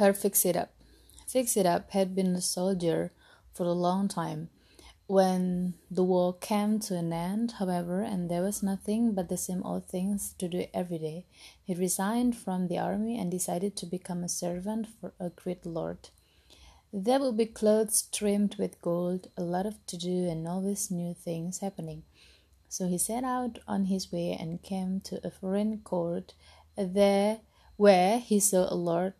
her Fix It Up. Fix It Up had been a soldier for a long time. When the war came to an end, however, and there was nothing but the same old things to do every day, he resigned from the army and decided to become a servant for a great lord. There would be clothes trimmed with gold, a lot of to do, and always new things happening. So he set out on his way and came to a foreign court, there where he saw a lord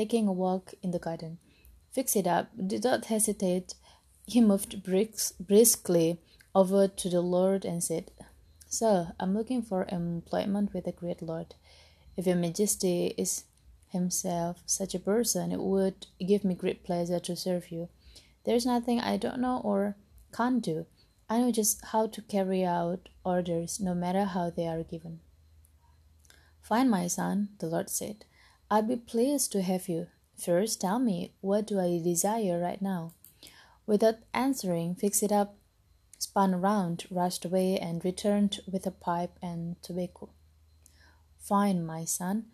taking a walk in the garden. Fix it up, did not hesitate he moved bricks briskly over to the Lord and said, Sir, I'm looking for employment with the great Lord. If your majesty is himself such a person, it would give me great pleasure to serve you. There's nothing I don't know or can't do. I know just how to carry out orders, no matter how they are given. Fine, my son, the Lord said. I'd be pleased to have you. First, tell me, what do I desire right now? Without answering, Fix It Up spun around, rushed away, and returned with a pipe and tobacco. Fine, my son.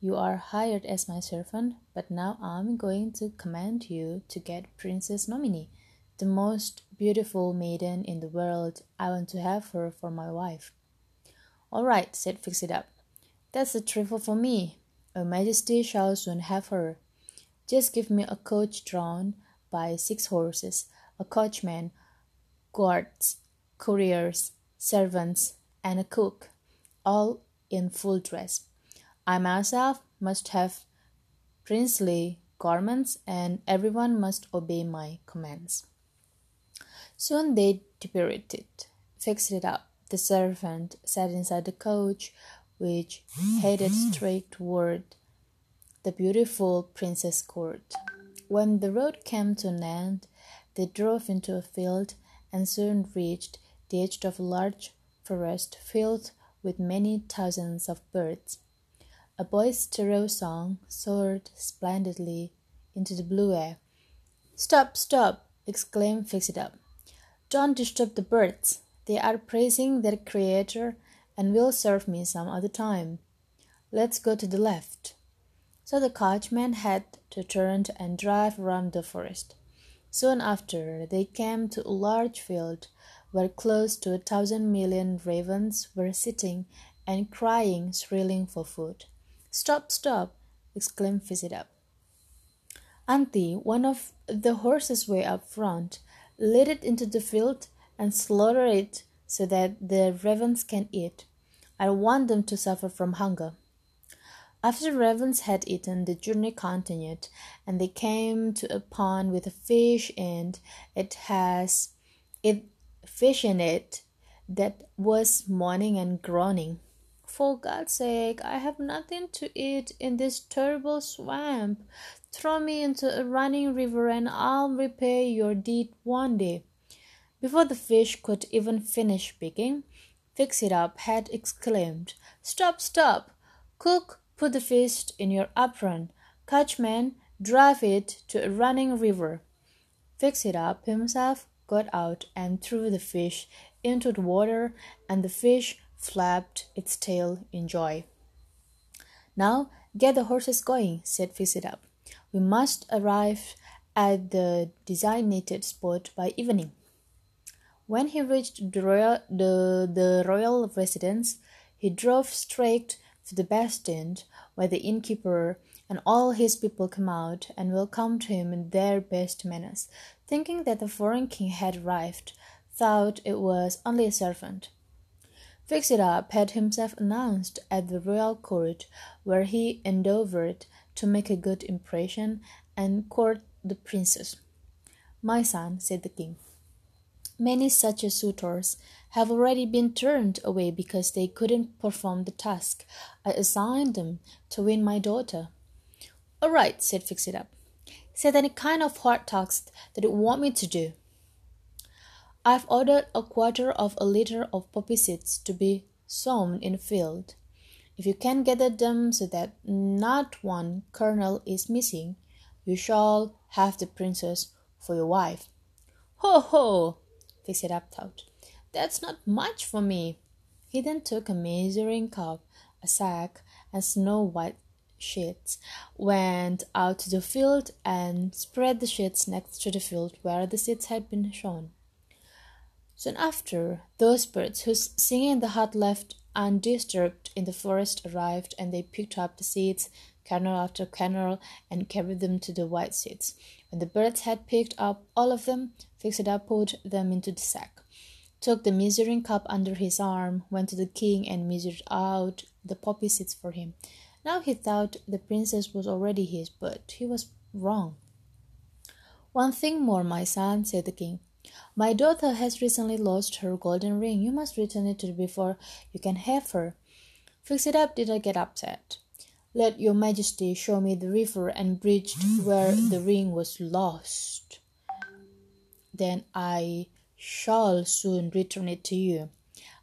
You are hired as my servant, but now I'm going to command you to get Princess Nomini, the most beautiful maiden in the world. I want to have her for my wife. All right, said Fix It Up. That's a trifle for me. Your Majesty shall soon have her. Just give me a coach drawn by six horses, a coachman, guards, couriers, servants, and a cook, all in full dress. I myself must have princely garments, and everyone must obey my commands. Soon they departed, fixed it up. The servant sat inside the coach, which headed straight toward the beautiful princess court. When the road came to an end, they drove into a field and soon reached the edge of a large forest filled with many thousands of birds. A boy's boisterous song soared splendidly into the blue air. Stop, stop! exclaimed Fix It Up. Don't disturb the birds. They are praising their Creator and will serve me some other time. Let's go to the left. So the coachman had to turn and drive round the forest. Soon after, they came to a large field where close to a thousand million ravens were sitting and crying, shrilling for food. Stop, stop! exclaimed Fix It Auntie, one of the horses way up front, led it into the field and slaughtered it so that the ravens can eat. I want them to suffer from hunger. After the ravens had eaten, the journey continued, and they came to a pond with a fish and it has it fish in it that was moaning and groaning. For God's sake, I have nothing to eat in this terrible swamp. Throw me into a running river and I'll repay your deed one day. Before the fish could even finish speaking, Fix It Up had exclaimed, Stop, stop! Cook, Put the fish in your apron. Catchman, drive it to a running river. Fix it up himself, got out and threw the fish into the water, and the fish flapped its tail in joy. Now get the horses going, said Fix It Up. We must arrive at the designated spot by evening. When he reached the royal, the, the royal residence, he drove straight to the bastion, where the innkeeper and all his people come out and welcomed him in their best manners, thinking that the foreign king had arrived, thought it was only a servant. Fix It Up had himself announced at the royal court, where he endeavored to make a good impression and court the princess. My son, said the king, many such suitors have already been turned away because they couldn't perform the task I assigned them to win my daughter. All right, said Fix It Up. Said any kind of hard task that you want me to do. I've ordered a quarter of a liter of poppy seeds to be sown in the field. If you can gather them so that not one kernel is missing, you shall have the princess for your wife. Ho ho! Fix It Up thought. That's not much for me. He then took a measuring cup, a sack, and snow white sheets, went out to the field and spread the sheets next to the field where the seeds had been sown. Soon after, those birds whose singing the hut left undisturbed in the forest arrived, and they picked up the seeds, kernel after kernel, and carried them to the white seeds. When the birds had picked up all of them, Fix up put them into the sack, took the measuring cup under his arm, went to the king, and measured out the poppy seeds for him. Now he thought the princess was already his, but he was wrong. One thing more, my son, said the king. My daughter has recently lost her golden ring. You must return it to her before you can have her. Fix it up did not get upset. Let your majesty show me the river and bridge where the ring was lost. Then I shall soon return it to you.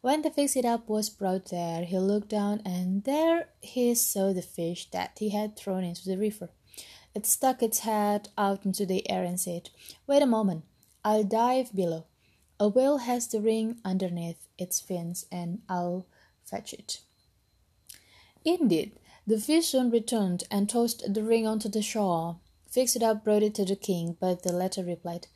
When the fix it up was brought there, he looked down, and there he saw the fish that he had thrown into the river. It stuck its head out into the air and said, Wait a moment, I'll dive below. A whale has the ring underneath its fins, and I'll fetch it. Indeed, the fish soon returned and tossed the ring onto the shore. Fix it up brought it to the king, but the latter replied,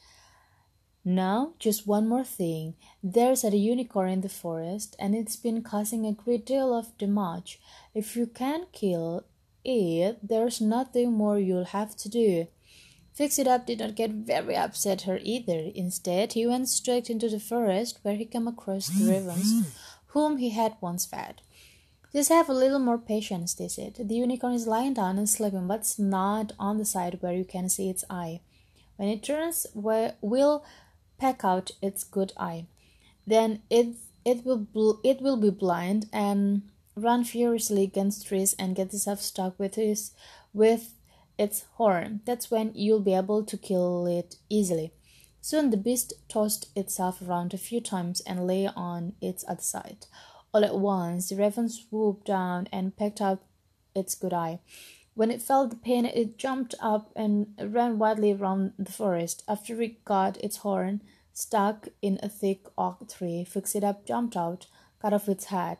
Now, just one more thing. There's a unicorn in the forest, and it's been causing a great deal of damage. If you can kill it, there's nothing more you'll have to do. Fix It Up did not get very upset her either. Instead, he went straight into the forest where he came across the ravens whom he had once fed. Just have a little more patience, they said. The unicorn is lying down and sleeping, but it's not on the side where you can see its eye. When it turns, we'll peck out its good eye. Then it it will bl- it will be blind and run furiously against trees and get itself stuck with his with its horn. That's when you'll be able to kill it easily. Soon the beast tossed itself around a few times and lay on its other side. All at once, the raven swooped down and picked up its good eye. When it felt the pain, it jumped up and ran wildly around the forest. After it got its horn stuck in a thick oak tree, Fix It Up jumped out, cut off its head,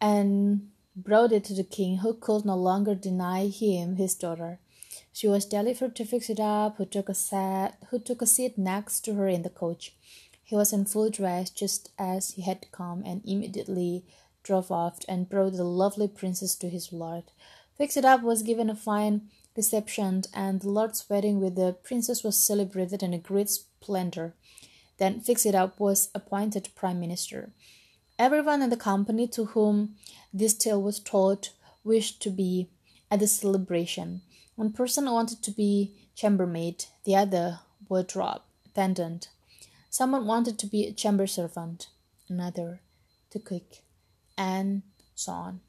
and brought it to the king, who could no longer deny him his daughter. She was delivered to fix it up, who took a set, who took a seat next to her in the coach. He was in full dress, just as he had come, and immediately drove off and brought the lovely princess to his lord. Fix it up was given a fine reception, and the lord's wedding with the princess was celebrated in a great splendor. Then Fix It Up was appointed prime minister. Everyone in the company to whom this tale was told wished to be at the celebration. One person wanted to be chambermaid, the other wardrobe attendant. Someone wanted to be a chamber servant, another to cook, and so on.